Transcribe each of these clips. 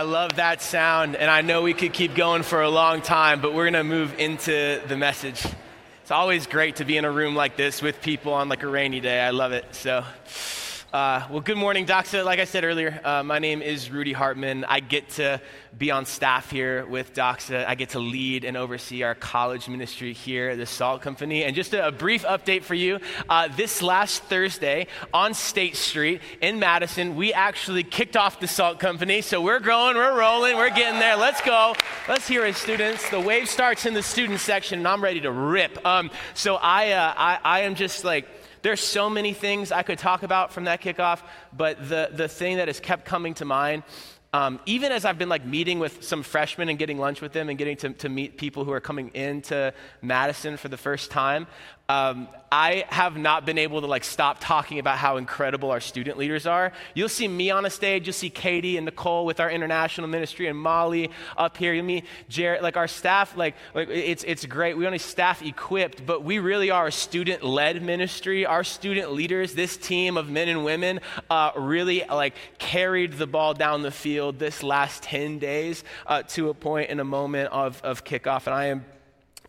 I love that sound, and I know we could keep going for a long time, but we're going to move into the message. It's always great to be in a room like this with people on like a rainy day. I love it. So. Uh, well, good morning, Doxa. Like I said earlier, uh, my name is Rudy Hartman. I get to be on staff here with Doxa. I get to lead and oversee our college ministry here at the Salt Company. And just a, a brief update for you uh, this last Thursday on State Street in Madison, we actually kicked off the Salt Company. So we're growing, we're rolling, we're getting there. Let's go. Let's hear it, students. The wave starts in the student section, and I'm ready to rip. Um, so I, uh, I, I am just like, there's so many things I could talk about from that kickoff, but the, the thing that has kept coming to mind um, even as I've been like meeting with some freshmen and getting lunch with them and getting to, to meet people who are coming into Madison for the first time, um, I have not been able to like stop talking about how incredible our student leaders are. You'll see me on a stage. You'll see Katie and Nicole with our international ministry and Molly up here. You'll meet Jared. Like our staff, like, like it's it's great. We only staff equipped, but we really are a student-led ministry. Our student leaders, this team of men and women, uh, really like carried the ball down the field this last ten days uh, to a point in a moment of of kickoff, and I am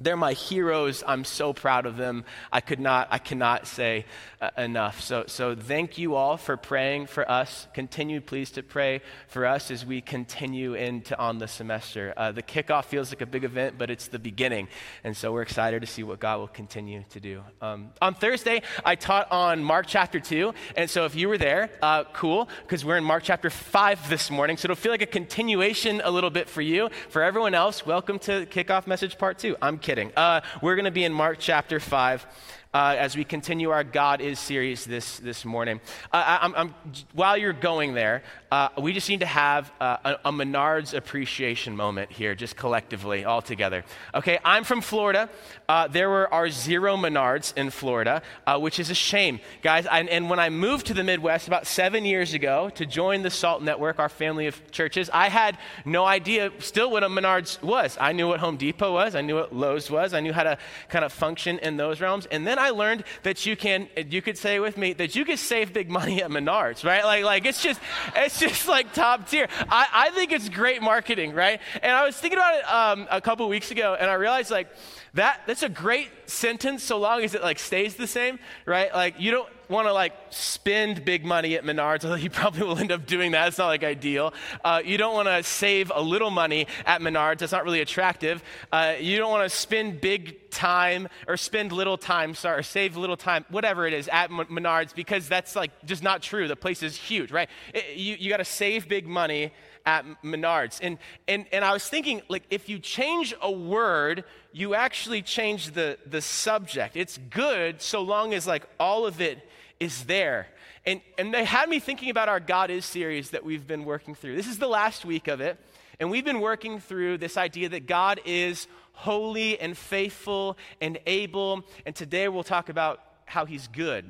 they're my heroes. I'm so proud of them. I could not, I cannot say uh, enough. So, so thank you all for praying for us. Continue, please, to pray for us as we continue into on the semester. Uh, the kickoff feels like a big event, but it's the beginning, and so we're excited to see what God will continue to do. Um, on Thursday, I taught on Mark chapter two, and so if you were there, uh, cool, because we're in Mark chapter five this morning, so it'll feel like a continuation a little bit for you. For everyone else, welcome to kickoff message part two. I'm kidding. Uh, we're going to be in Mark chapter five uh, as we continue our God is series this, this morning. Uh, I'm, I'm, while you're going there, uh, we just need to have uh, a, a, Menards appreciation moment here, just collectively, all together. Okay, I'm from Florida. Uh, there were our zero Menards in Florida, uh, which is a shame, guys. I, and when I moved to the Midwest about seven years ago to join the SALT Network, our family of churches, I had no idea still what a Menards was. I knew what Home Depot was, I knew what Lowe's was, I knew how to kind of function in those realms. And then I learned that you can, you could say with me, that you can save big money at Menards, right? Like, like it's just, it's just like top tier. I, I think it's great marketing, right? And I was thinking about it um, a couple weeks ago, and I realized like that that's a great sentence so long as it like stays the same, right? Like you don't want to like spend big money at Menards, although you probably will end up doing that. It's not like ideal. Uh, you don't want to save a little money at Menards. That's not really attractive. Uh, you don't want to spend big time or spend little time, sorry, or save little time, whatever it is, at Menards because that's like just not true. The place is huge, right? It, you you got to save big money at Menards. And, and, and I was thinking, like, if you change a word, you actually change the, the subject. It's good so long as, like, all of it is there. And, and they had me thinking about our God is series that we've been working through. This is the last week of it. And we've been working through this idea that God is holy and faithful and able. And today we'll talk about how he's good.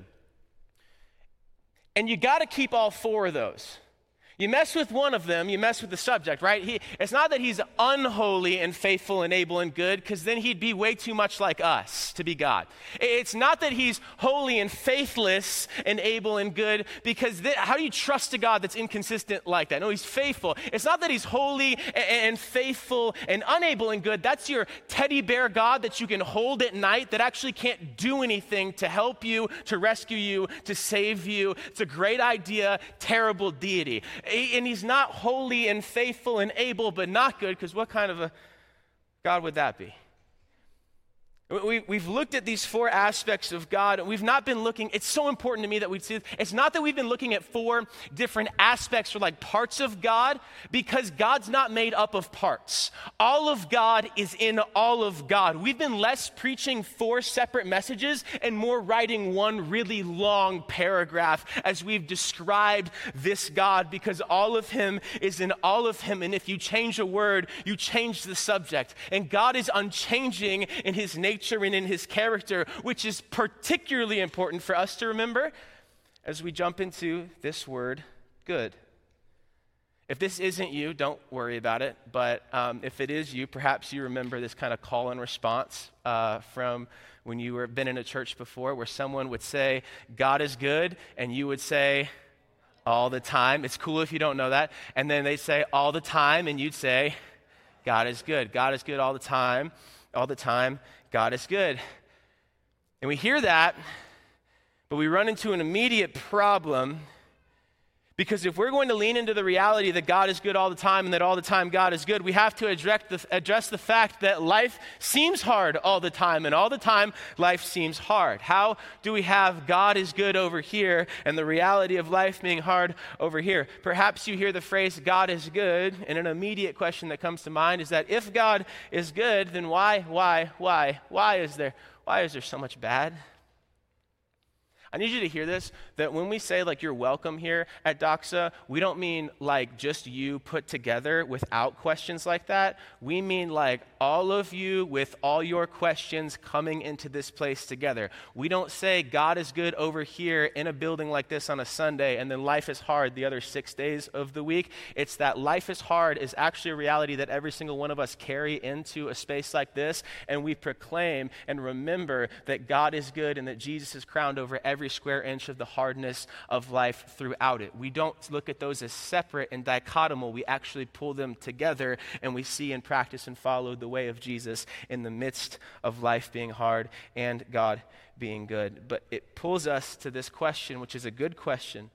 And you got to keep all four of those. You mess with one of them, you mess with the subject, right? He, it's not that he's unholy and faithful and able and good, because then he'd be way too much like us to be God. It's not that he's holy and faithless and able and good, because th- how do you trust a God that's inconsistent like that? No, he's faithful. It's not that he's holy and, and faithful and unable and good. That's your teddy bear God that you can hold at night that actually can't do anything to help you, to rescue you, to save you. It's a great idea, terrible deity and he's not holy and faithful and able, but not good, because what kind of a God would that be? We, we've looked at these four aspects of God, we've not been looking. It's so important to me that we see. It's not that we've been looking at four different aspects or like parts of God, because God's not made up of parts. All of God is in all of God. We've been less preaching four separate messages and more writing one really long paragraph as we've described this God, because all of Him is in all of Him. And if you change a word, you change the subject. And God is unchanging in His nature nature and in his character, which is particularly important for us to remember as we jump into this word, good. If this isn't you, don't worry about it. But um, if it is you, perhaps you remember this kind of call and response uh, from when you were been in a church before, where someone would say, "God is good," and you would say, All the time. It's cool if you don't know that. And then they say all the time, and you'd say, God is good. God is good all the time. All the time. God is good. And we hear that, but we run into an immediate problem because if we're going to lean into the reality that God is good all the time and that all the time God is good, we have to address the, address the fact that life seems hard all the time, and all the time life seems hard. How do we have God is good over here and the reality of life being hard over here? Perhaps you hear the phrase God is good, and an immediate question that comes to mind is that if God is good, then why, why, why, why is there, why is there so much bad? I need you to hear this that when we say like you're welcome here at Doxa, we don't mean like just you put together without questions like that. We mean like all of you with all your questions coming into this place together. We don't say God is good over here in a building like this on a Sunday and then life is hard the other six days of the week. It's that life is hard is actually a reality that every single one of us carry into a space like this, and we proclaim and remember that God is good and that Jesus is crowned over every every square inch of the hardness of life throughout it. We don't look at those as separate and dichotomal. We actually pull them together and we see and practice and follow the way of Jesus in the midst of life being hard and God being good. But it pulls us to this question, which is a good question.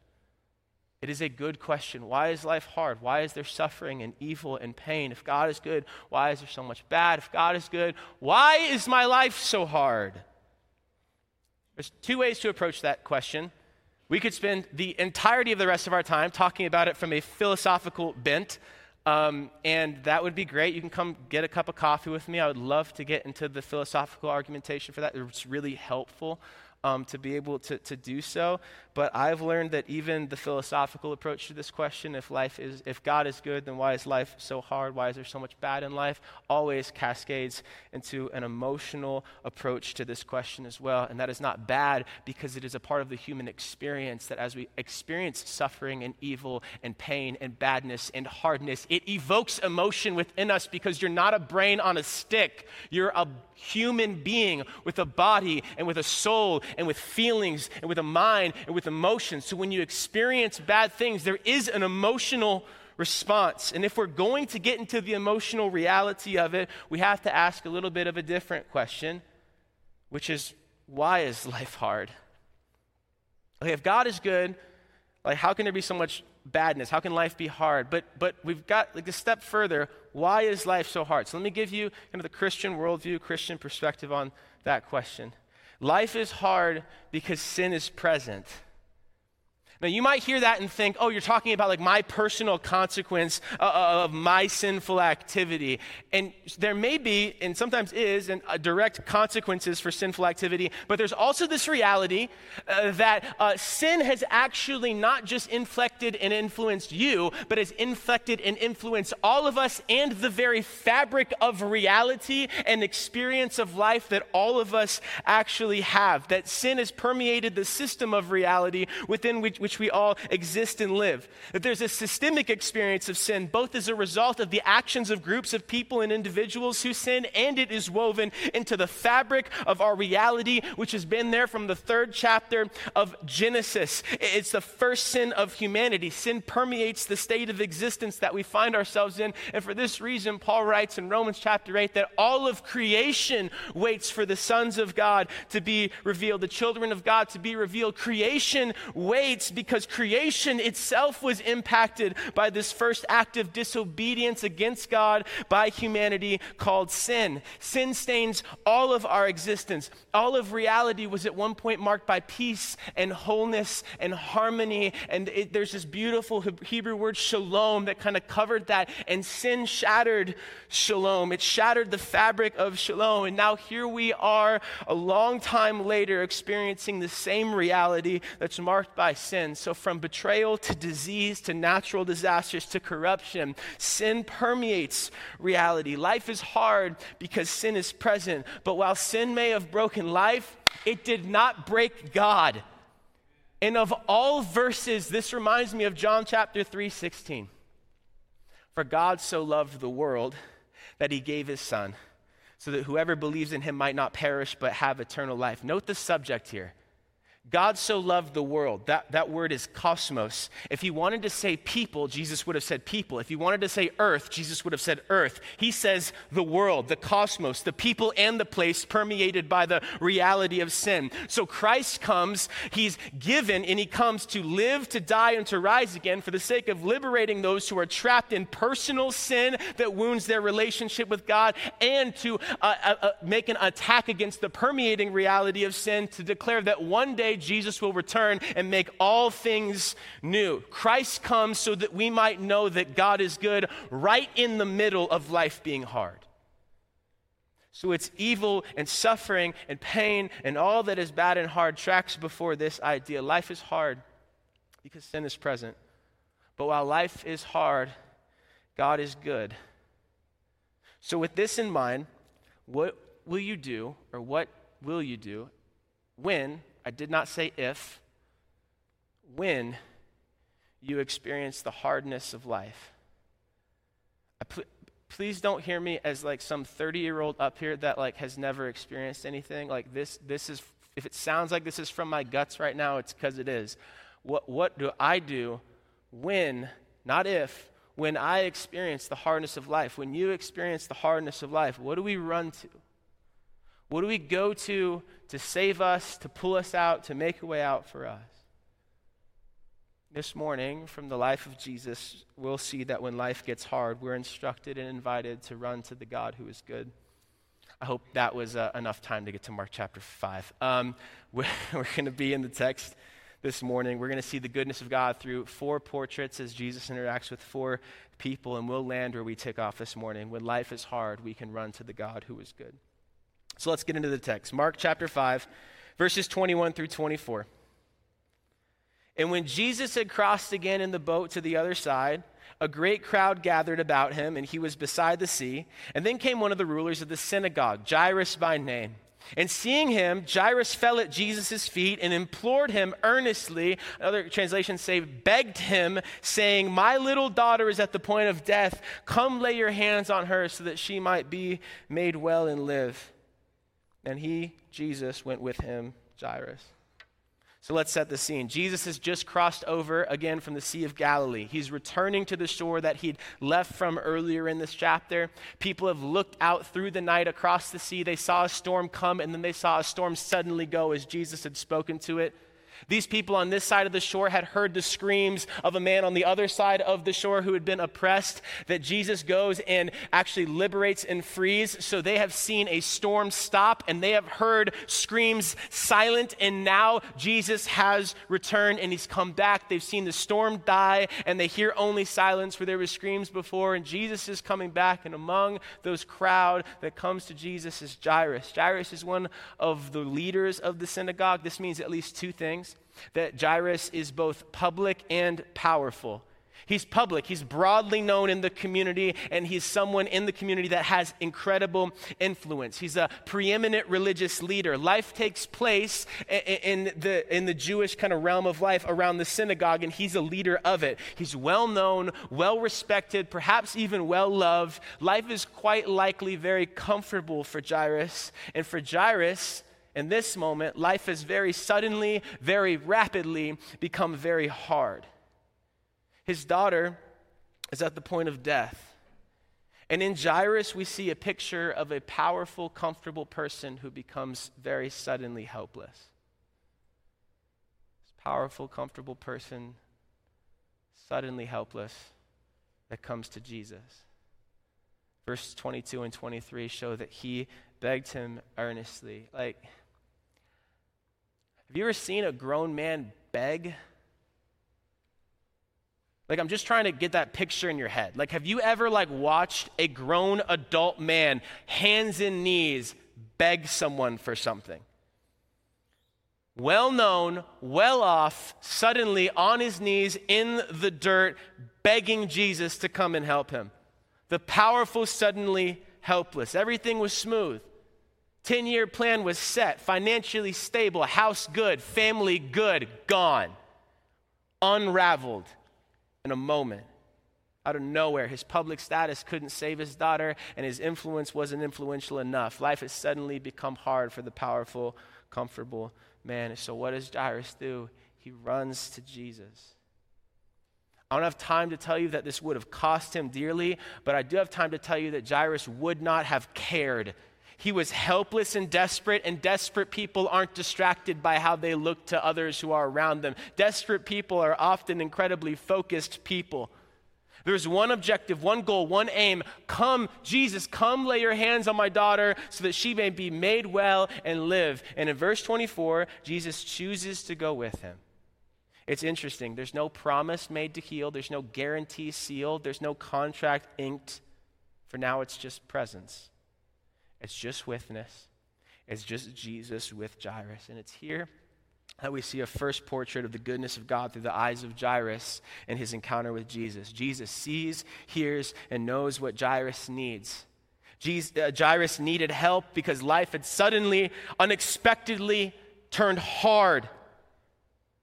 It is a good question. Why is life hard? Why is there suffering and evil and pain? If God is good, why is there so much bad? If God is good, why is my life so hard? There's two ways to approach that question. We could spend the entirety of the rest of our time talking about it from a philosophical bent, um, and that would be great. You can come get a cup of coffee with me. I would love to get into the philosophical argumentation for that. It's really helpful um, to be able to, to do so. But I've learned that even the philosophical approach to this question, if life is, if God is good, then why is life so hard? Why is there so much bad in life? Always cascades into an emotional approach to this question as well. And that is not bad because it is a part of the human experience that as we experience suffering and evil and pain and badness and hardness, it evokes emotion within us because you're not a brain on a stick. You're a human being with a body and with a soul and with feelings and with a mind and with emotions. So when you experience bad things, there is an emotional response. And if we're going to get into the emotional reality of it, we have to ask a little bit of a different question, which is why is life hard? Okay, if God is good, like how can there be so much badness? How can life be hard? But but we've got like a step further. Why is life so hard? So let me give you kind of the Christian worldview, Christian perspective on that question. Life is hard because sin is present. Now, you might hear that and think, oh, you're talking about like my personal consequence uh, uh, of my sinful activity. And there may be, and sometimes is, and uh, direct consequences for sinful activity, but there's also this reality uh, that uh, sin has actually not just inflected and influenced you, but has inflected and influenced all of us and the very fabric of reality and experience of life that all of us actually have. That sin has permeated the system of reality within which which we all exist and live. That there's a systemic experience of sin, both as a result of the actions of groups of people and individuals who sin, and it is woven into the fabric of our reality, which has been there from the third chapter of Genesis. It's the first sin of humanity. Sin permeates the state of existence that we find ourselves in. And for this reason, Paul writes in Romans chapter 8 that all of creation waits for the sons of God to be revealed, the children of God to be revealed. Creation waits because creation itself was impacted by this first act of disobedience against God by humanity called sin. Sin stains all of our existence. All of reality was at one point marked by peace and wholeness and harmony. And it, there's this beautiful Hebrew word shalom that kind of covered that. And sin shattered shalom, it shattered the fabric of shalom. And now here we are, a long time later, experiencing the same reality that's marked by sin sin. So, from betrayal to disease to natural disasters to corruption, sin permeates reality. Life is hard because sin is present. But while sin may have broken life, it did not break God. And of all verses, this reminds me of John chapter 3 16. For God so loved the world that he gave his son, so that whoever believes in him might not perish but have eternal life. Note the subject here God so loved the world. That, that word is cosmos. If he wanted to say people, Jesus would have said people. If he wanted to say earth, Jesus would have said earth. He says the world, the cosmos, the people and the place permeated by the reality of sin. So Christ comes, he's given, and he comes to live, to die, and to rise again for the sake of liberating those who are trapped in personal sin that wounds their relationship with God and to uh, uh, uh make an attack against the permeating reality of sin to declare that one day Jesus will return and make all things new. Christ comes so that we might know that God is good right in the middle of life being hard. So it's evil and suffering and pain and all that is bad and hard tracks before this idea. Life is hard because sin is present. But while life is hard, God is good. So, with this in mind, what will you do, or what will you do when I did not say if, when you experience the hardness of life. Pl- please don't hear me as like some 30 year old up here that like has never experienced anything. Like this this is if it sounds like this is from my guts right now it's because it is. What what do i do when not if when i experience the hardness of life? When you experience the hardness of life what do we run to what do we go to to save us, to pull us out, to make a way out for us? This morning, from the life of Jesus, we'll see that when life gets hard, we're instructed and invited to run to the God who is good. I hope that was uh, enough time to get to Mark chapter 5. Um, we're, we're going to be in the text this morning. We're going to see the goodness of God through four portraits as Jesus interacts with four people, and we'll land where we take off this morning. When life is hard, we can run to the God who is good. So let's get into the text. Mark chapter 5, verses 21 through 24. And when Jesus had crossed again in the boat to the other side, a great crowd gathered about him, and he was beside the sea. And then came one of the rulers of the synagogue, Jairus by name. And seeing him, Jairus fell at Jesus' feet and implored him earnestly. Other translations say, begged him, saying, My little daughter is at the point of death. Come lay your hands on her so that she might be made well and live. And he, Jesus, went with him, Jairus. So let's set the scene. Jesus has just crossed over again from the Sea of Galilee. He's returning to the shore that he'd left from earlier in this chapter. People have looked out through the night across the sea. They saw a storm come, and then they saw a storm suddenly go as Jesus had spoken to it. These people on this side of the shore had heard the screams of a man on the other side of the shore who had been oppressed, that Jesus goes and actually liberates and frees. So they have seen a storm stop and they have heard screams silent. And now Jesus has returned and he's come back. They've seen the storm die and they hear only silence where there were screams before. And Jesus is coming back. And among those crowd that comes to Jesus is Jairus. Jairus is one of the leaders of the synagogue. This means at least two things that Jairus is both public and powerful. He's public, he's broadly known in the community, and he's someone in the community that has incredible influence. He's a preeminent religious leader. Life takes place in the, in the Jewish kind of realm of life around the synagogue, and he's a leader of it. He's well known, well respected, perhaps even well loved. Life is quite likely very comfortable for Jairus, and for Jairus, in this moment, life has very suddenly, very rapidly become very hard. His daughter is at the point of death. And in Jairus, we see a picture of a powerful, comfortable person who becomes very suddenly helpless. This powerful, comfortable person, suddenly helpless, that comes to Jesus. Verses 22 and 23 show that he begged him earnestly. Like, have you ever seen a grown man beg? Like I'm just trying to get that picture in your head. Like have you ever like watched a grown adult man hands and knees beg someone for something? Well known, well off, suddenly on his knees in the dirt begging Jesus to come and help him. The powerful suddenly helpless. Everything was smooth. 10 year plan was set, financially stable, house good, family good, gone, unraveled in a moment. out of nowhere. His public status couldn't save his daughter, and his influence wasn't influential enough. Life has suddenly become hard for the powerful, comfortable man. So, what does Jairus do? He runs to Jesus. I don't have time to tell you that this would have cost him dearly, but I do have time to tell you that Jairus would not have cared. He was helpless and desperate, and desperate people aren't distracted by how they look to others who are around them. Desperate people are often incredibly focused people. There's one objective, one goal, one aim. Come, Jesus, come lay your hands on my daughter so that she may be made well and live. And in verse 24, Jesus chooses to go with him. It's interesting. There's no promise made to heal, there's no guarantee sealed, there's no contract inked. For now, it's just presence, it's just witness, it's just Jesus with Jairus. And it's here that we see a first portrait of the goodness of God through the eyes of Jairus and his encounter with Jesus. Jesus sees, hears, and knows what Jairus needs. Jesus, uh, Jairus needed help because life had suddenly, unexpectedly turned hard.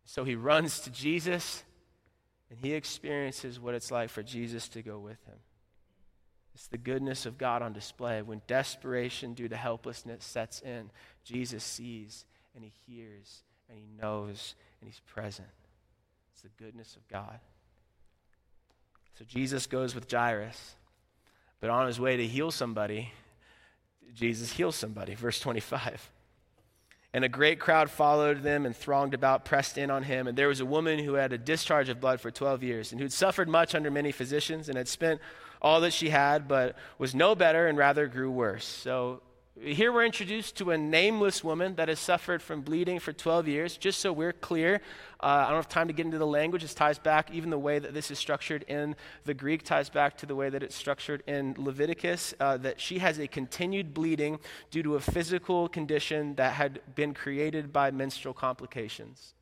So he runs to Jesus and he experiences what it's like for Jesus to go with him. It's the goodness of God on display. When desperation due to helplessness sets in, Jesus sees and he hears and he knows and he's present. It's the goodness of God. So Jesus goes with Jairus, but on his way to heal somebody, Jesus heals somebody. Verse 25. And a great crowd followed them and thronged about, pressed in on him. And there was a woman who had a discharge of blood for 12 years, and who'd suffered much under many physicians, and had spent all that she had, but was no better and rather grew worse. So here we're introduced to a nameless woman that has suffered from bleeding for 12 years. Just so we're clear, uh, I don't have time to get into the language. This ties back, even the way that this is structured in the Greek ties back to the way that it's structured in Leviticus, uh, that she has a continued bleeding due to a physical condition that had been created by menstrual complications.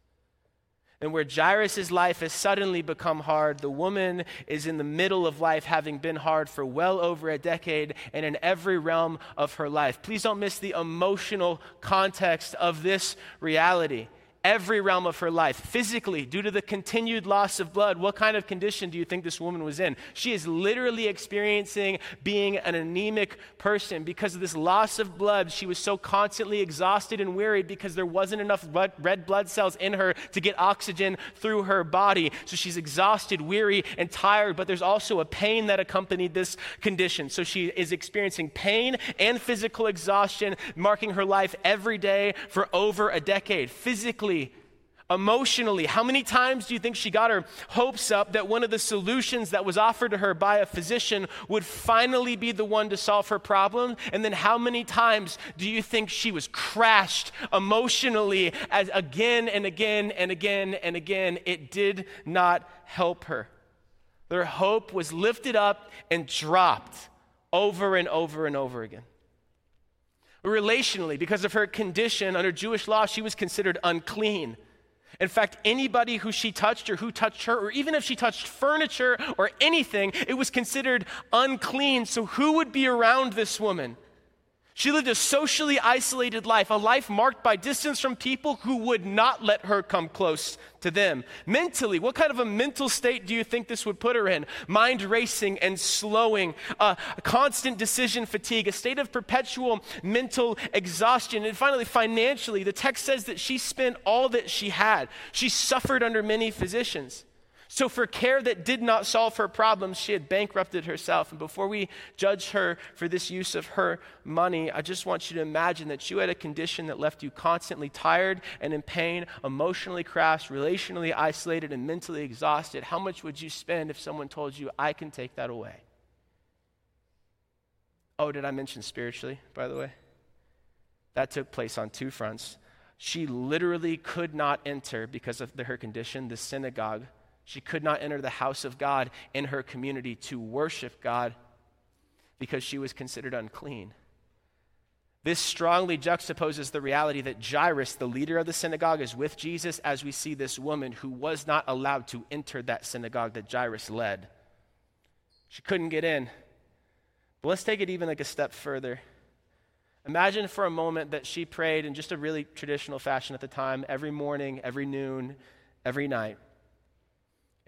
And where Jairus' life has suddenly become hard, the woman is in the middle of life, having been hard for well over a decade and in every realm of her life. Please don't miss the emotional context of this reality every realm of her life. Physically, due to the continued loss of blood, what kind of condition do you think this woman was in? She is literally experiencing being an anemic person. Because of this loss of blood, she was so constantly exhausted and wearied because there wasn't enough red blood cells in her to get oxygen through her body. So she's exhausted, weary, and tired, but there's also a pain that accompanied this condition. So she is experiencing pain and physical exhaustion, marking her life every day for over a decade. Physically, emotionally. How many times do you think she got her hopes up that one of the solutions that was offered to her by a physician would finally be the one to solve her problem? And then how many times do you think she was crashed emotionally as again and again and again and again it did not help her? Their hope was lifted up and dropped over and over and over again. Relationally, because of her condition under Jewish law, she was considered unclean. In fact, anybody who she touched or who touched her, or even if she touched furniture or anything, it was considered unclean. So, who would be around this woman? She lived a socially isolated life, a life marked by distance from people who would not let her come close to them. Mentally, what kind of a mental state do you think this would put her in? Mind racing and slowing, uh, constant decision fatigue, a state of perpetual mental exhaustion. And finally, financially, the text says that she spent all that she had. She suffered under many physicians. So, for care that did not solve her problems, she had bankrupted herself. And before we judge her for this use of her money, I just want you to imagine that you had a condition that left you constantly tired and in pain, emotionally crashed, relationally isolated, and mentally exhausted. How much would you spend if someone told you, I can take that away? Oh, did I mention spiritually, by the way? That took place on two fronts. She literally could not enter because of the, her condition, the synagogue she could not enter the house of God in her community to worship God because she was considered unclean. This strongly juxtaposes the reality that Jairus, the leader of the synagogue, is with Jesus as we see this woman who was not allowed to enter that synagogue that Jairus led. She couldn't get in. But let's take it even like a step further. Imagine for a moment that she prayed in just a really traditional fashion at the time, every morning, every noon, every night.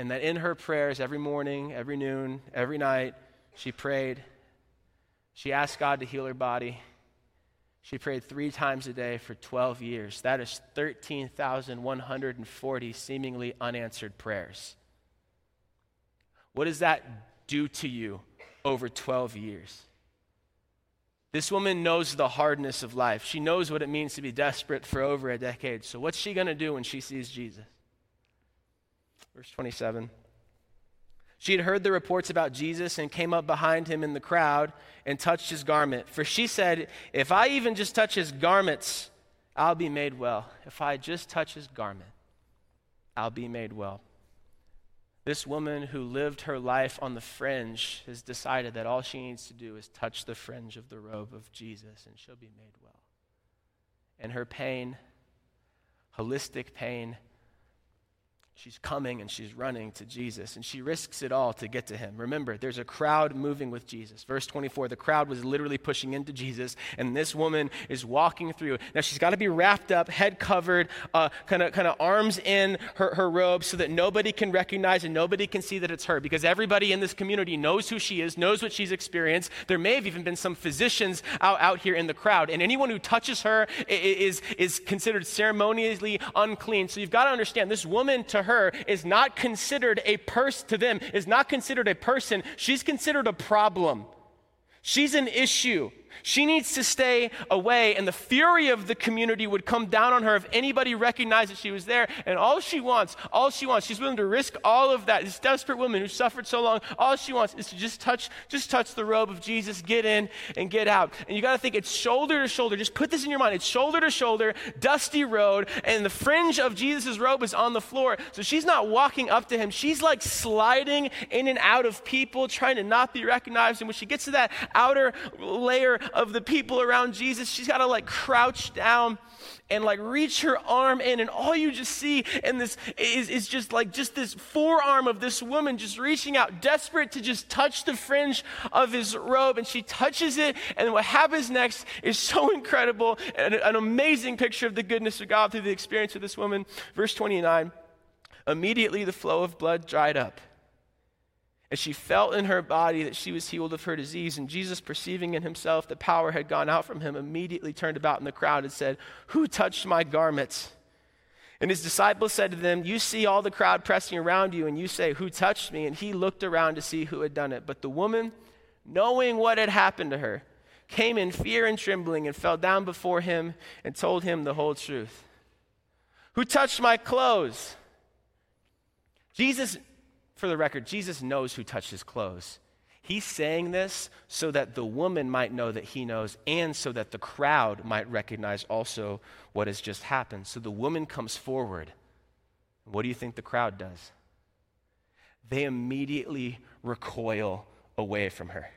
And that in her prayers, every morning, every noon, every night, she prayed. She asked God to heal her body. She prayed three times a day for 12 years. That is 13,140 seemingly unanswered prayers. What does that do to you over 12 years? This woman knows the hardness of life. She knows what it means to be desperate for over a decade. So, what's she going to do when she sees Jesus? Verse 27. She had heard the reports about Jesus and came up behind him in the crowd and touched his garment. For she said, If I even just touch his garments, I'll be made well. If I just touch his garment, I'll be made well. This woman who lived her life on the fringe has decided that all she needs to do is touch the fringe of the robe of Jesus and she'll be made well. And her pain, holistic pain, She's coming and she's running to Jesus, and she risks it all to get to him. Remember, there's a crowd moving with Jesus. Verse 24 the crowd was literally pushing into Jesus, and this woman is walking through. Now, she's got to be wrapped up, head covered, kind of kind of arms in her, her robe so that nobody can recognize and nobody can see that it's her, because everybody in this community knows who she is, knows what she's experienced. There may have even been some physicians out, out here in the crowd, and anyone who touches her is, is considered ceremonially unclean. So you've got to understand this woman to her is not considered a person, to them, is not considered a person. She's considered a problem. She's an issue. She needs to stay away, and the fury of the community would come down on her if anybody recognized that she was there. And all she wants, all she wants, she's willing to risk all of that. This desperate woman who suffered so long, all she wants is to just touch, just touch the robe of Jesus, get in and get out. And you got to think it's shoulder to shoulder. Just put this in your mind. It's shoulder to shoulder, dusty road, and the fringe of Jesus' robe is on the floor. So she's not walking up to him. She's like sliding in and out of people, trying to not be recognized. And when she gets to that outer layer of the people around Jesus. She's got to like crouch down and like reach her arm in and all you just see in this is, is just like just this forearm of this woman just reaching out desperate to just touch the fringe of his robe and she touches it and what happens next is so incredible and an amazing picture of the goodness of god through the experience of this woman verse 29 immediately the flow of blood dried up and she felt in her body that she was healed of her disease. And Jesus, perceiving in himself that power had gone out from him, immediately turned about in the crowd and said, Who touched my garments? And his disciples said to them, You see all the crowd pressing around you, and you say, Who touched me? And he looked around to see who had done it. But the woman, knowing what had happened to her, came in fear and trembling and fell down before him and told him the whole truth. Who touched my clothes? Jesus for the record, Jesus knows who touched his clothes. He's saying this so that the woman might know that he knows and so that the crowd might recognize also what has just happened. So the woman comes forward. What do you think the crowd does? They immediately recoil away from her.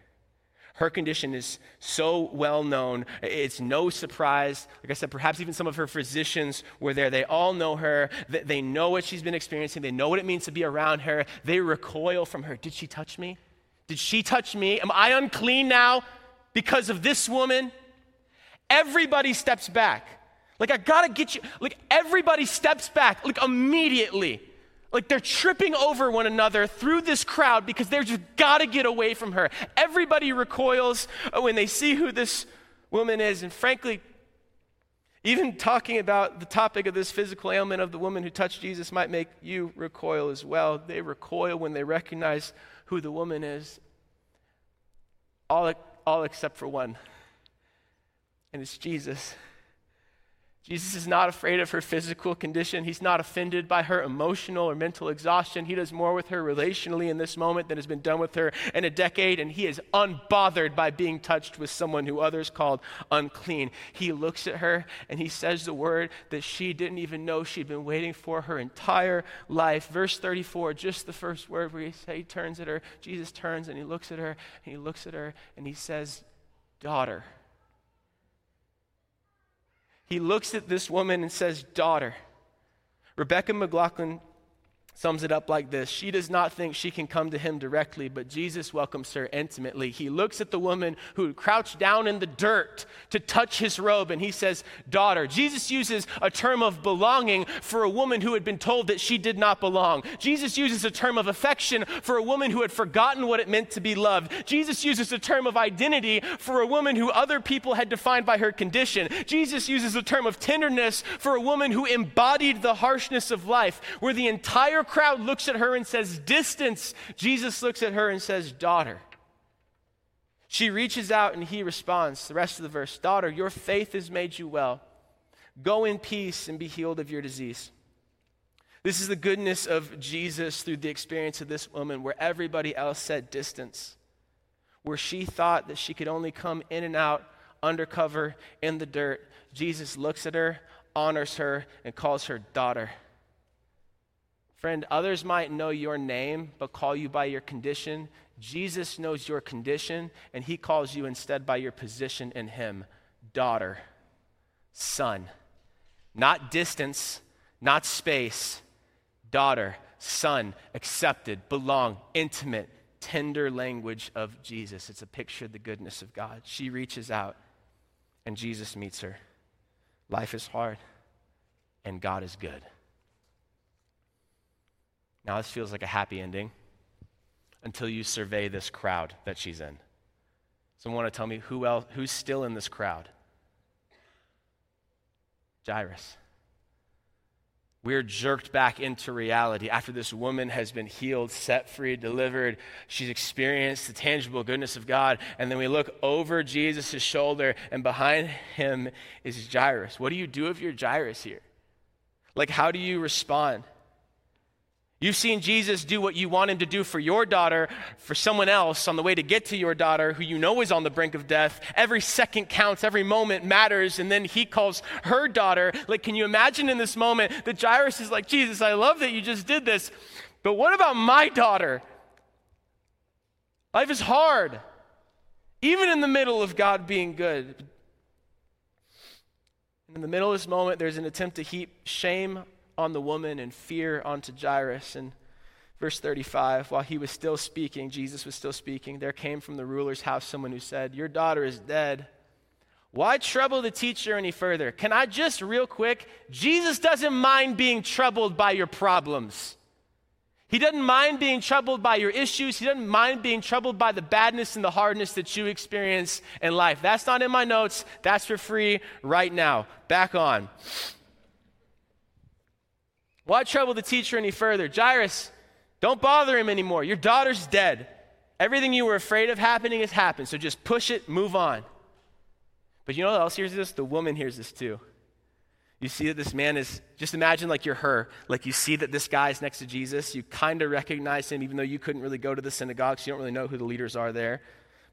Her condition is so well known. It's no surprise. Like I said, perhaps even some of her physicians were there. They all know her. They know what she's been experiencing. They know what it means to be around her. They recoil from her. Did she touch me? Did she touch me? Am I unclean now because of this woman? Everybody steps back. Like, I gotta get you. Like, everybody steps back, like, immediately. Like they're tripping over one another through this crowd because they're just got to get away from her. Everybody recoils when they see who this woman is. And frankly, even talking about the topic of this physical ailment of the woman who touched Jesus might make you recoil as well. They recoil when they recognize who the woman is, all, all except for one, and it's Jesus. Jesus is not afraid of her physical condition. He's not offended by her emotional or mental exhaustion. He does more with her relationally in this moment than has been done with her in a decade, and he is unbothered by being touched with someone who others called unclean. He looks at her and he says the word that she didn't even know she'd been waiting for her entire life. Verse 34, just the first word where he, he turns at her. Jesus turns and he looks at her and he looks at her and he says, Daughter he looks at this woman and says, Daughter. Rebecca McLaughlin sums it up like this She does not think she can come to him directly, but Jesus welcomes her intimately. He looks at the woman who crouched down in the dirt to touch his robe, and he says, Daughter. Jesus uses a term of belonging for a woman who had been told that she did not belong. Jesus uses a term of affection for a woman who had forgotten what it meant to be loved. Jesus uses a term of identity for a woman who other people had defined by her condition. Jesus uses a term of tenderness for a woman who embodied the harshness of life, where the entire crowd looks at her and says, Distance. Jesus looks at her and says, Daughter. She reaches out and he responds. The rest of the verse Daughter, your faith has made you well. Go in peace and be healed of your disease. This is the goodness of Jesus through the experience of this woman, where everybody else said distance, where she thought that she could only come in and out undercover in the dirt. Jesus looks at her, honors her, and calls her daughter. Friend, others might know your name but call you by your condition. Jesus knows your condition and he calls you instead by your position in him daughter, son. Not distance, not space. Daughter, son, accepted, belong, intimate, tender language of Jesus. It's a picture of the goodness of God. She reaches out and Jesus meets her. Life is hard and God is good. Now, this feels like a happy ending until you survey this crowd that she's in. Someone want to tell me who else, who's still in this crowd? Jairus. We're jerked back into reality after this woman has been healed, set free, delivered. She's experienced the tangible goodness of God. And then we look over Jesus' shoulder, and behind him is Jairus. What do you do if you're Jairus here? Like, how do you respond? You've seen Jesus do what you want him to do for your daughter, for someone else on the way to get to your daughter who you know is on the brink of death. Every second counts, every moment matters. And then he calls her daughter. Like, can you imagine in this moment that Jairus is like, Jesus, I love that you just did this, but what about my daughter? Life is hard, even in the middle of God being good. In the middle of this moment, there's an attempt to heap shame on the woman and fear onto Jairus. And verse 35, while he was still speaking, Jesus was still speaking, there came from the ruler's house someone who said, Your daughter is dead. Why trouble the teacher any further? Can I just, real quick, Jesus doesn't mind being troubled by your problems. He doesn't mind being troubled by your issues. He doesn't mind being troubled by the badness and the hardness that you experience in life. That's not in my notes. That's for free right now. Back on. Why trouble the teacher any further? Jairus, don't bother him anymore. Your daughter's dead. Everything you were afraid of happening has happened, so just push it, move on. But you know what else hears this? The woman hears this too. You see that this man is, just imagine like you're her. Like you see that this guy is next to Jesus. You kind of recognize him, even though you couldn't really go to the synagogue, so you don't really know who the leaders are there.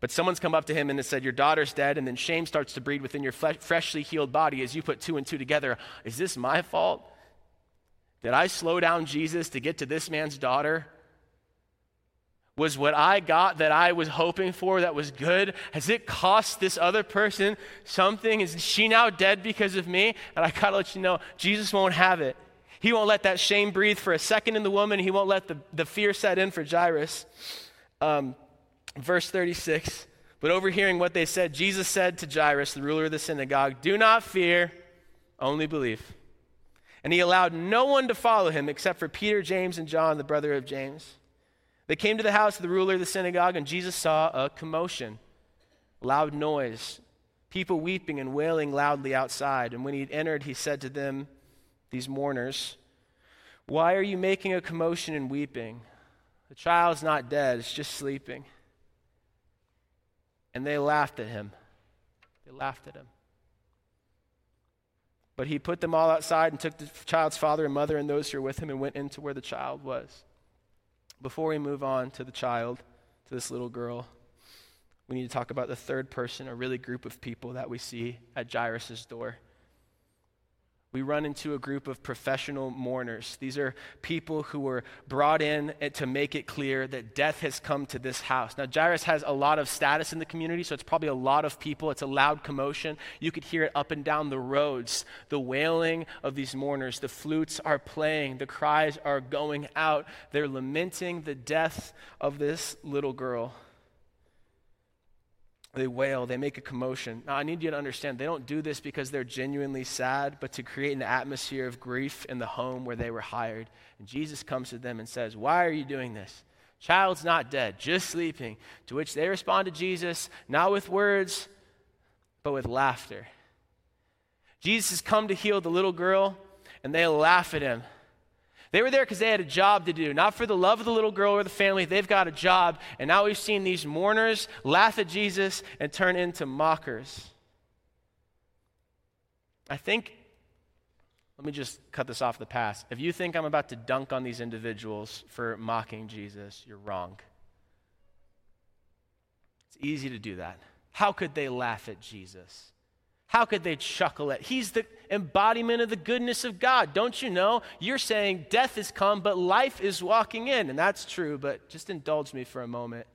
But someone's come up to him and has said, Your daughter's dead. And then shame starts to breed within your freshly healed body as you put two and two together. Is this my fault? Did I slow down Jesus to get to this man's daughter? Was what I got that I was hoping for that was good? Has it cost this other person something? Is she now dead because of me? And I gotta let you know, Jesus won't have it. He won't let that shame breathe for a second in the woman. He won't let the, the fear set in for Jairus. Um, verse 36. But overhearing what they said, Jesus said to Jairus, the ruler of the synagogue, Do not fear, only believe. And he allowed no one to follow him except for Peter, James, and John, the brother of James. They came to the house of the ruler of the synagogue, and Jesus saw a commotion, loud noise, people weeping and wailing loudly outside. And when he had entered, he said to them, these mourners, Why are you making a commotion and weeping? The child's not dead, it's just sleeping. And they laughed at him. They laughed at him. But he put them all outside and took the child's father and mother and those who were with him and went into where the child was. Before we move on to the child, to this little girl, we need to talk about the third person, a really group of people that we see at Jairus' door. We run into a group of professional mourners. These are people who were brought in to make it clear that death has come to this house. Now, Jairus has a lot of status in the community, so it's probably a lot of people. It's a loud commotion. You could hear it up and down the roads. The wailing of these mourners. The flutes are playing, the cries are going out. They're lamenting the death of this little girl. They wail, they make a commotion. Now, I need you to understand, they don't do this because they're genuinely sad, but to create an atmosphere of grief in the home where they were hired. And Jesus comes to them and says, Why are you doing this? Child's not dead, just sleeping. To which they respond to Jesus, not with words, but with laughter. Jesus has come to heal the little girl, and they laugh at him. They were there because they had a job to do, not for the love of the little girl or the family. They've got a job. And now we've seen these mourners laugh at Jesus and turn into mockers. I think, let me just cut this off the pass. If you think I'm about to dunk on these individuals for mocking Jesus, you're wrong. It's easy to do that. How could they laugh at Jesus? How could they chuckle at? He's the embodiment of the goodness of God. Don't you know? You're saying death has come, but life is walking in. And that's true, but just indulge me for a moment.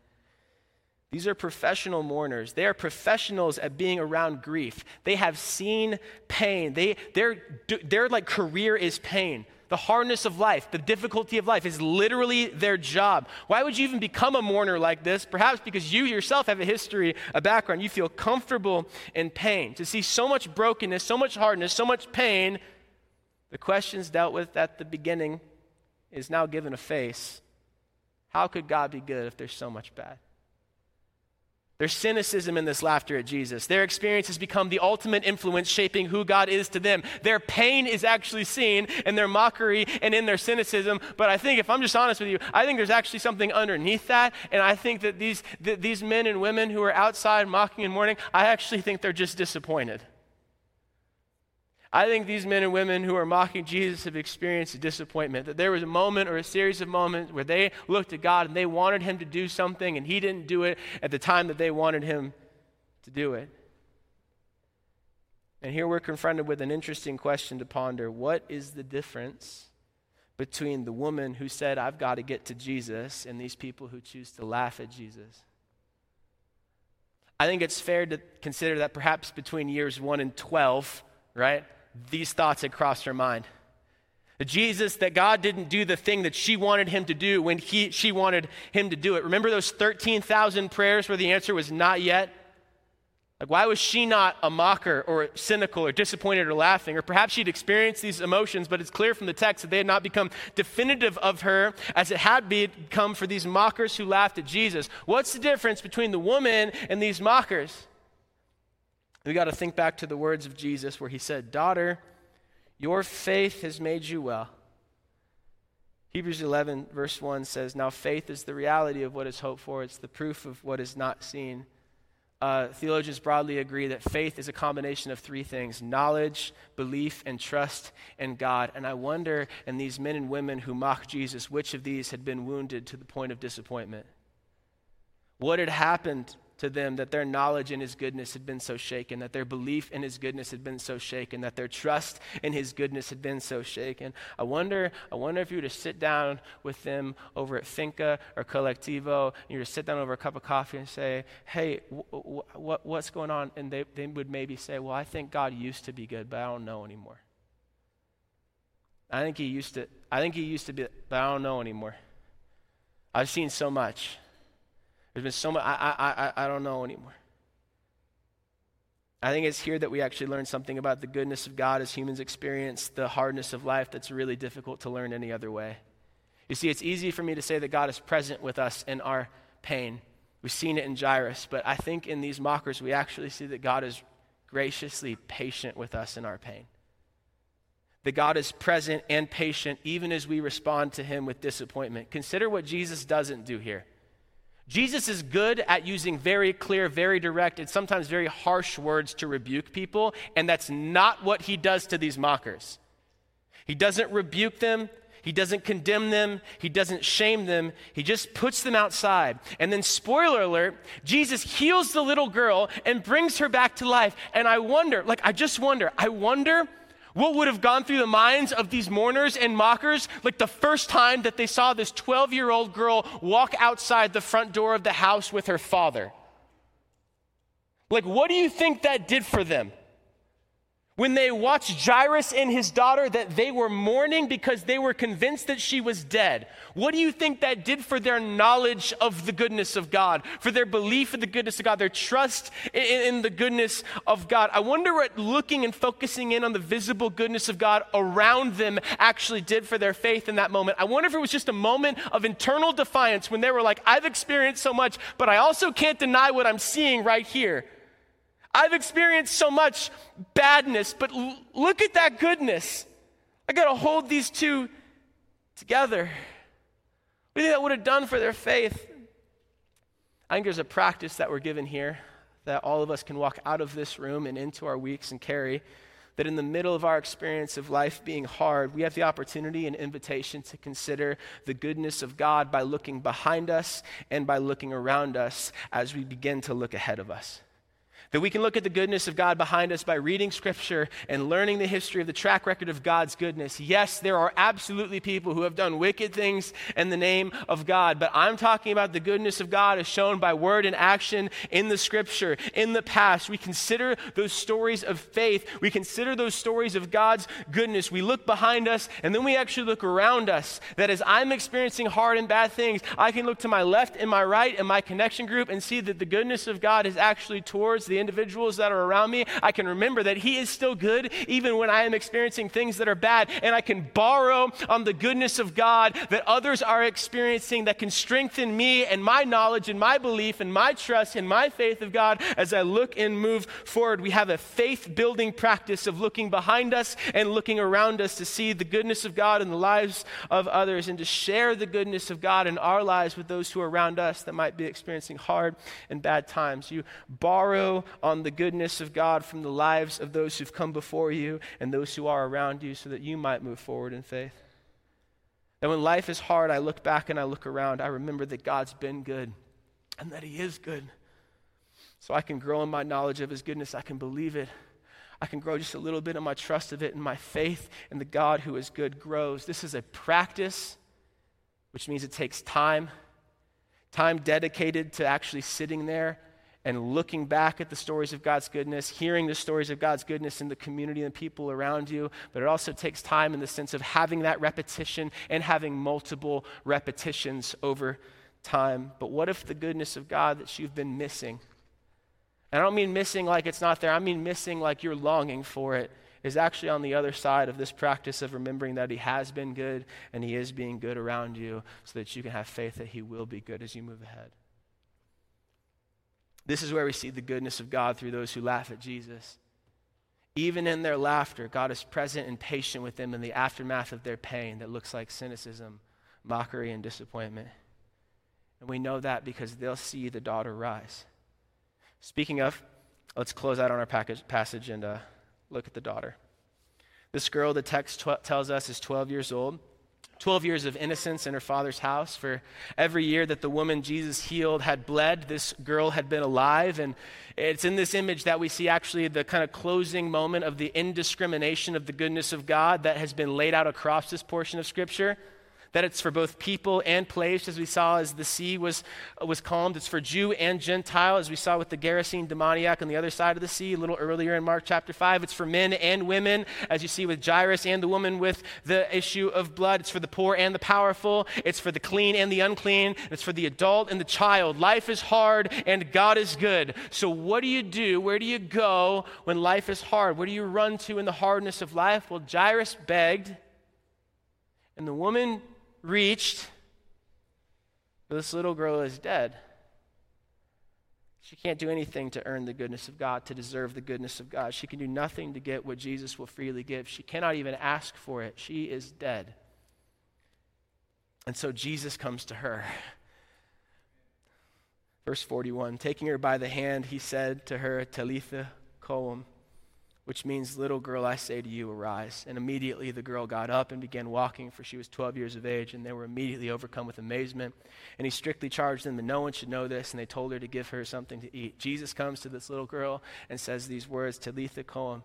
These are professional mourners. They are professionals at being around grief. They have seen pain. They, their, their like career is pain the hardness of life, the difficulty of life is literally their job. Why would you even become a mourner like this? Perhaps because you yourself have a history, a background. You feel comfortable in pain. To see so much brokenness, so much hardness, so much pain, the questions dealt with at the beginning is now given a face. How could God be good if there's so much bad? There's cynicism in this laughter at Jesus. Their experience has become the ultimate influence shaping who God is to them. Their pain is actually seen in their mockery and in their cynicism. But I think, if I'm just honest with you, I think there's actually something underneath that. And I think that these, these men and women who are outside mocking and mourning, I actually think they're just disappointed. I think these men and women who are mocking Jesus have experienced a disappointment. That there was a moment or a series of moments where they looked at God and they wanted Him to do something, and He didn't do it at the time that they wanted Him to do it. And here we're confronted with an interesting question to ponder What is the difference between the woman who said, I've got to get to Jesus, and these people who choose to laugh at Jesus? I think it's fair to consider that perhaps between years 1 and 12, right? These thoughts had crossed her mind. Jesus, that God didn't do the thing that she wanted him to do when he, she wanted him to do it. Remember those 13,000 prayers where the answer was not yet? Like, why was she not a mocker or cynical or disappointed or laughing? Or perhaps she'd experienced these emotions, but it's clear from the text that they had not become definitive of her as it had become for these mockers who laughed at Jesus. What's the difference between the woman and these mockers? We got to think back to the words of Jesus where he said, Daughter, your faith has made you well. Hebrews 11, verse 1 says, Now faith is the reality of what is hoped for, it's the proof of what is not seen. Uh, theologians broadly agree that faith is a combination of three things knowledge, belief, and trust in God. And I wonder, in these men and women who mock Jesus, which of these had been wounded to the point of disappointment? What had happened to them that their knowledge in his goodness had been so shaken, that their belief in his goodness had been so shaken, that their trust in his goodness had been so shaken. I wonder, I wonder if you were to sit down with them over at Finca or Colectivo, and you were to sit down over a cup of coffee and say, hey, what's going on? And they, they would maybe say, well, I think God used to be good, but I don't know anymore. I think he used to, I think he used to be, but I don't know anymore. I've seen so much. There's been so much, I, I, I, I don't know anymore. I think it's here that we actually learn something about the goodness of God as humans experience the hardness of life that's really difficult to learn any other way. You see, it's easy for me to say that God is present with us in our pain. We've seen it in Jairus, but I think in these mockers, we actually see that God is graciously patient with us in our pain. That God is present and patient even as we respond to Him with disappointment. Consider what Jesus doesn't do here. Jesus is good at using very clear, very direct, and sometimes very harsh words to rebuke people, and that's not what he does to these mockers. He doesn't rebuke them, he doesn't condemn them, he doesn't shame them, he just puts them outside. And then, spoiler alert, Jesus heals the little girl and brings her back to life. And I wonder, like, I just wonder, I wonder What would have gone through the minds of these mourners and mockers like the first time that they saw this 12 year old girl walk outside the front door of the house with her father? Like, what do you think that did for them? When they watched Jairus and his daughter, that they were mourning because they were convinced that she was dead. What do you think that did for their knowledge of the goodness of God, for their belief in the goodness of God, their trust in, in the goodness of God? I wonder what looking and focusing in on the visible goodness of God around them actually did for their faith in that moment. I wonder if it was just a moment of internal defiance when they were like, I've experienced so much, but I also can't deny what I'm seeing right here. I've experienced so much badness, but l- look at that goodness. I got to hold these two together. What do you think that would have done for their faith? I think there's a practice that we're given here that all of us can walk out of this room and into our weeks and carry. That in the middle of our experience of life being hard, we have the opportunity and invitation to consider the goodness of God by looking behind us and by looking around us as we begin to look ahead of us. That we can look at the goodness of God behind us by reading Scripture and learning the history of the track record of God's goodness. Yes, there are absolutely people who have done wicked things in the name of God, but I'm talking about the goodness of God as shown by word and action in the Scripture, in the past. We consider those stories of faith, we consider those stories of God's goodness. We look behind us, and then we actually look around us. That as I'm experiencing hard and bad things, I can look to my left and my right and my connection group and see that the goodness of God is actually towards the individuals that are around me, I can remember that He is still good even when I am experiencing things that are bad. And I can borrow on the goodness of God that others are experiencing that can strengthen me and my knowledge and my belief and my trust and my faith of God as I look and move forward. We have a faith building practice of looking behind us and looking around us to see the goodness of God in the lives of others and to share the goodness of God in our lives with those who are around us that might be experiencing hard and bad times. You borrow on the goodness of God from the lives of those who've come before you and those who are around you so that you might move forward in faith. And when life is hard, I look back and I look around. I remember that God's been good and that He is good. So I can grow in my knowledge of His goodness. I can believe it. I can grow just a little bit in my trust of it, and my faith in the God who is good grows. This is a practice, which means it takes time time dedicated to actually sitting there and looking back at the stories of God's goodness, hearing the stories of God's goodness in the community and the people around you. But it also takes time in the sense of having that repetition and having multiple repetitions over time. But what if the goodness of God that you've been missing, and I don't mean missing like it's not there, I mean missing like you're longing for it, is actually on the other side of this practice of remembering that He has been good and He is being good around you so that you can have faith that He will be good as you move ahead. This is where we see the goodness of God through those who laugh at Jesus. Even in their laughter, God is present and patient with them in the aftermath of their pain that looks like cynicism, mockery, and disappointment. And we know that because they'll see the daughter rise. Speaking of, let's close out on our package, passage and uh, look at the daughter. This girl, the text tw- tells us, is 12 years old. 12 years of innocence in her father's house. For every year that the woman Jesus healed had bled, this girl had been alive. And it's in this image that we see actually the kind of closing moment of the indiscrimination of the goodness of God that has been laid out across this portion of Scripture that it's for both people and place, as we saw as the sea was, was calmed. It's for Jew and Gentile, as we saw with the Gerasene demoniac on the other side of the sea a little earlier in Mark chapter 5. It's for men and women, as you see with Jairus and the woman with the issue of blood. It's for the poor and the powerful. It's for the clean and the unclean. It's for the adult and the child. Life is hard and God is good. So, what do you do? Where do you go when life is hard? Where do you run to in the hardness of life? Well, Jairus begged, and the woman reached, this little girl is dead. She can't do anything to earn the goodness of God, to deserve the goodness of God. She can do nothing to get what Jesus will freely give. She cannot even ask for it. She is dead. And so Jesus comes to her. Verse 41 Taking her by the hand, he said to her, Talitha koum, which means, Little girl, I say to you, arise. And immediately the girl got up and began walking, for she was 12 years of age, and they were immediately overcome with amazement. And he strictly charged them that no one should know this, and they told her to give her something to eat. Jesus comes to this little girl and says these words, Talitha koum.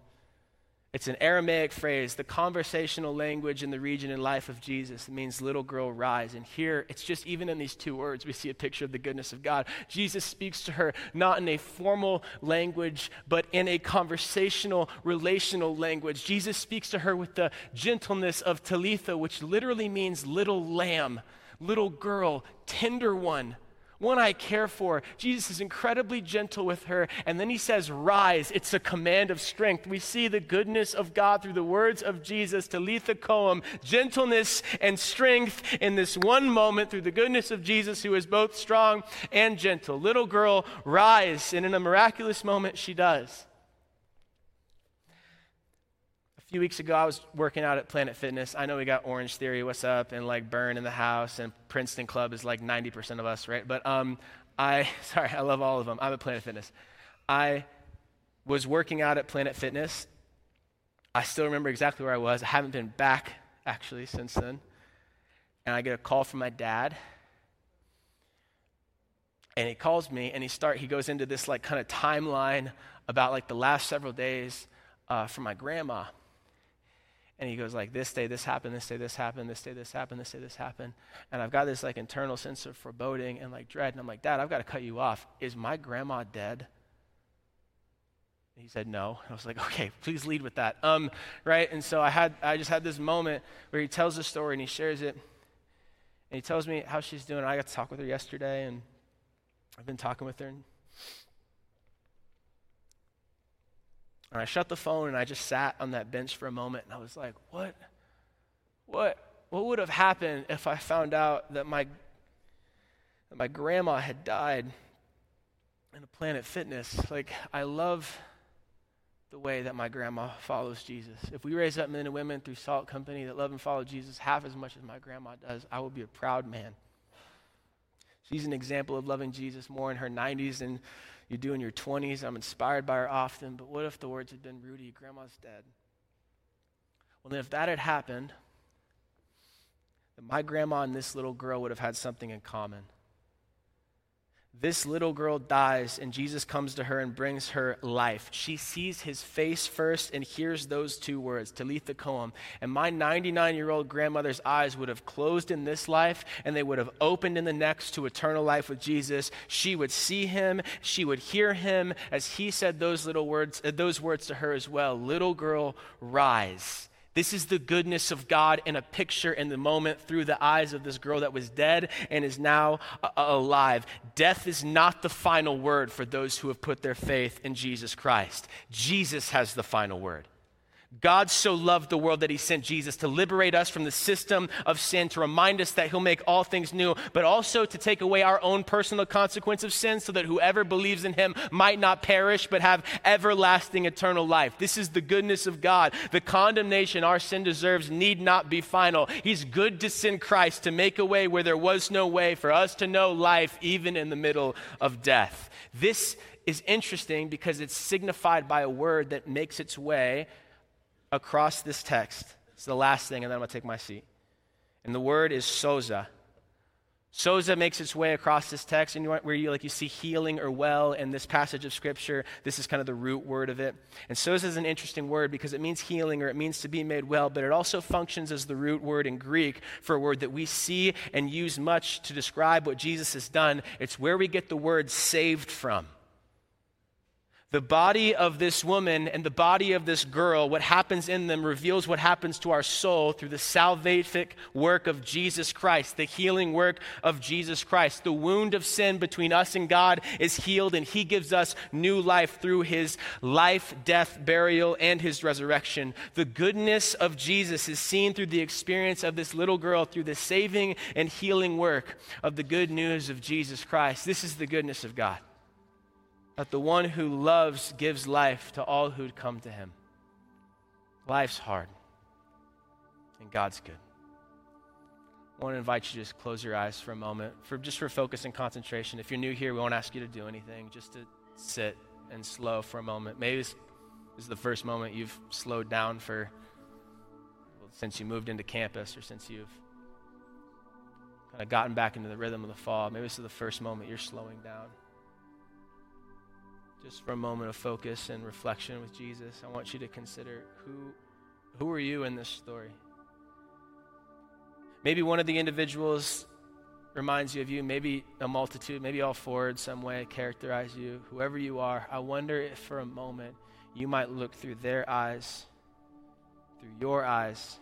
It's an Aramaic phrase, the conversational language in the region and life of Jesus. It means little girl rise. And here, it's just even in these two words, we see a picture of the goodness of God. Jesus speaks to her not in a formal language, but in a conversational, relational language. Jesus speaks to her with the gentleness of Talitha, which literally means little lamb, little girl, tender one one I care for. Jesus is incredibly gentle with her. And then he says, Rise. It's a command of strength. We see the goodness of God through the words of Jesus, to Talitha Koum, gentleness and strength in this one moment through the goodness of Jesus, who is both strong and gentle. Little girl, rise. And in a miraculous moment, she does few weeks ago, I was working out at Planet Fitness. I know we got Orange Theory, what's up, and like Burn in the house, and Princeton Club is like 90% of us, right? But um, I, sorry, I love all of them. I'm at Planet Fitness. I was working out at Planet Fitness. I still remember exactly where I was. I haven't been back actually since then. And I get a call from my dad. And he calls me and he start he goes into this like kind of timeline about like the last several days uh, for my grandma. And he goes like, this day this happened, this day this happened, this day this happened, this day this happened. And I've got this like internal sense of foreboding and like dread. And I'm like, Dad, I've got to cut you off. Is my grandma dead? he said no. I was like, okay, please lead with that. Um, right? And so I had I just had this moment where he tells the story and he shares it. And he tells me how she's doing. I got to talk with her yesterday and I've been talking with her and And I shut the phone and I just sat on that bench for a moment and I was like, what? What? What would have happened if I found out that my, that my grandma had died in a Planet Fitness? Like, I love the way that my grandma follows Jesus. If we raise up men and women through Salt Company that love and follow Jesus half as much as my grandma does, I will be a proud man. She's an example of loving Jesus more in her 90s and you do in your 20s. I'm inspired by her often, but what if the words had been, Rudy, grandma's dead? Well, then if that had happened, then my grandma and this little girl would have had something in common. This little girl dies, and Jesus comes to her and brings her life. She sees his face first and hears those two words, Talitha Koum. And my 99 year old grandmother's eyes would have closed in this life, and they would have opened in the next to eternal life with Jesus. She would see him, she would hear him as he said those little words, uh, those words to her as well Little girl, rise. This is the goodness of God in a picture in the moment through the eyes of this girl that was dead and is now uh, alive. Death is not the final word for those who have put their faith in Jesus Christ. Jesus has the final word. God so loved the world that he sent Jesus to liberate us from the system of sin, to remind us that he'll make all things new, but also to take away our own personal consequence of sin so that whoever believes in him might not perish but have everlasting eternal life. This is the goodness of God. The condemnation our sin deserves need not be final. He's good to send Christ to make a way where there was no way for us to know life even in the middle of death. This is interesting because it's signified by a word that makes its way across this text. It's the last thing, and then I'm going to take my seat. And the word is sozo. Sozo makes its way across this text, and you, where you like you see healing or well in this passage of scripture. This is kind of the root word of it. And sozo is an interesting word because it means healing or it means to be made well, but it also functions as the root word in Greek for a word that we see and use much to describe what Jesus has done. It's where we get the word saved from. The body of this woman and the body of this girl, what happens in them reveals what happens to our soul through the salvific work of Jesus Christ, the healing work of Jesus Christ. The wound of sin between us and God is healed, and He gives us new life through His life, death, burial, and His resurrection. The goodness of Jesus is seen through the experience of this little girl, through the saving and healing work of the good news of Jesus Christ. This is the goodness of God that the one who loves gives life to all who'd come to him. Life's hard, and God's good. I want to invite you to just close your eyes for a moment, for just for focus and concentration. If you're new here, we won't ask you to do anything, just to sit and slow for a moment. Maybe this is the first moment you've slowed down for well, since you moved into campus or since you've kind of gotten back into the rhythm of the fall. Maybe this is the first moment you're slowing down just for a moment of focus and reflection with Jesus, I want you to consider who, who are you in this story? Maybe one of the individuals reminds you of you, maybe a multitude, maybe all four in some way characterize you. Whoever you are, I wonder if for a moment you might look through their eyes, through your eyes,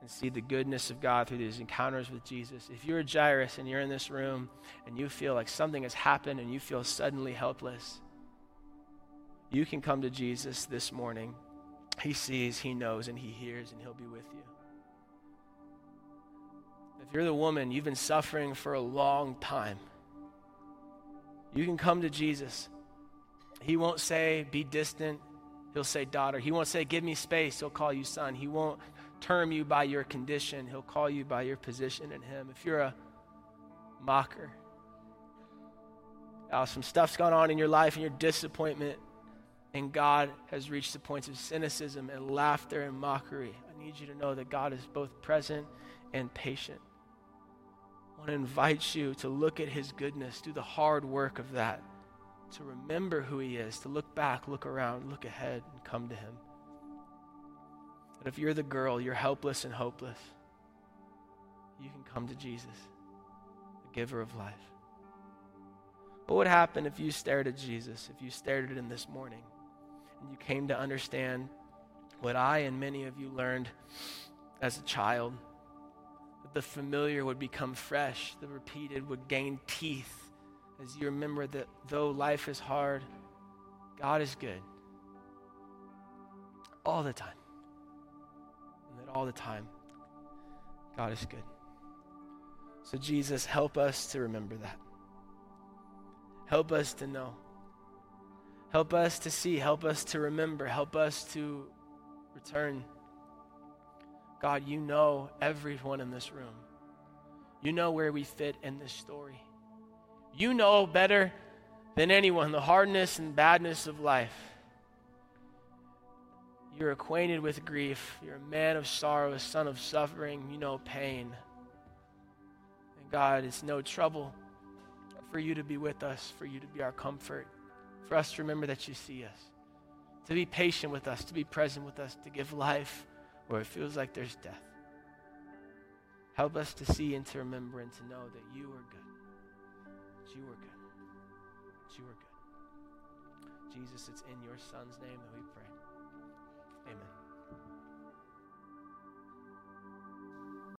and see the goodness of God through these encounters with Jesus. If you're a Jairus and you're in this room and you feel like something has happened and you feel suddenly helpless, you can come to Jesus this morning. He sees, He knows, and He hears, and He'll be with you. If you're the woman, you've been suffering for a long time, you can come to Jesus. He won't say, be distant. He'll say, daughter. He won't say, give me space. He'll call you son. He won't term you by your condition, He'll call you by your position in Him. If you're a mocker, uh, some stuff's gone on in your life and your disappointment, and God has reached the points of cynicism and laughter and mockery, I need you to know that God is both present and patient. I want to invite you to look at His goodness, do the hard work of that, to remember who He is, to look back, look around, look ahead, and come to Him. But if you're the girl, you're helpless and hopeless, you can come to Jesus, the giver of life. What would happen if you stared at Jesus, if you stared at him this morning, and you came to understand what I and many of you learned as a child? That the familiar would become fresh, the repeated would gain teeth as you remember that though life is hard, God is good all the time all the time. God is good. So, Jesus, help us to remember that. Help us to know. Help us to see. Help us to remember. Help us to return. God, you know everyone in this room. You know where we fit in this story. You know better than anyone the hardness and badness of life. You're acquainted with grief. You're a man of sorrow, a son of suffering. You know pain. And God, it's no trouble for you to be with us, for you to be our comfort, for us to remember that you see us, to be patient with us, to be present with us, to give life where it feels like there's death. Help us to see and to remember and to know that you are good. That you are good. That you are good. Jesus, it's in your Son's name that we pray.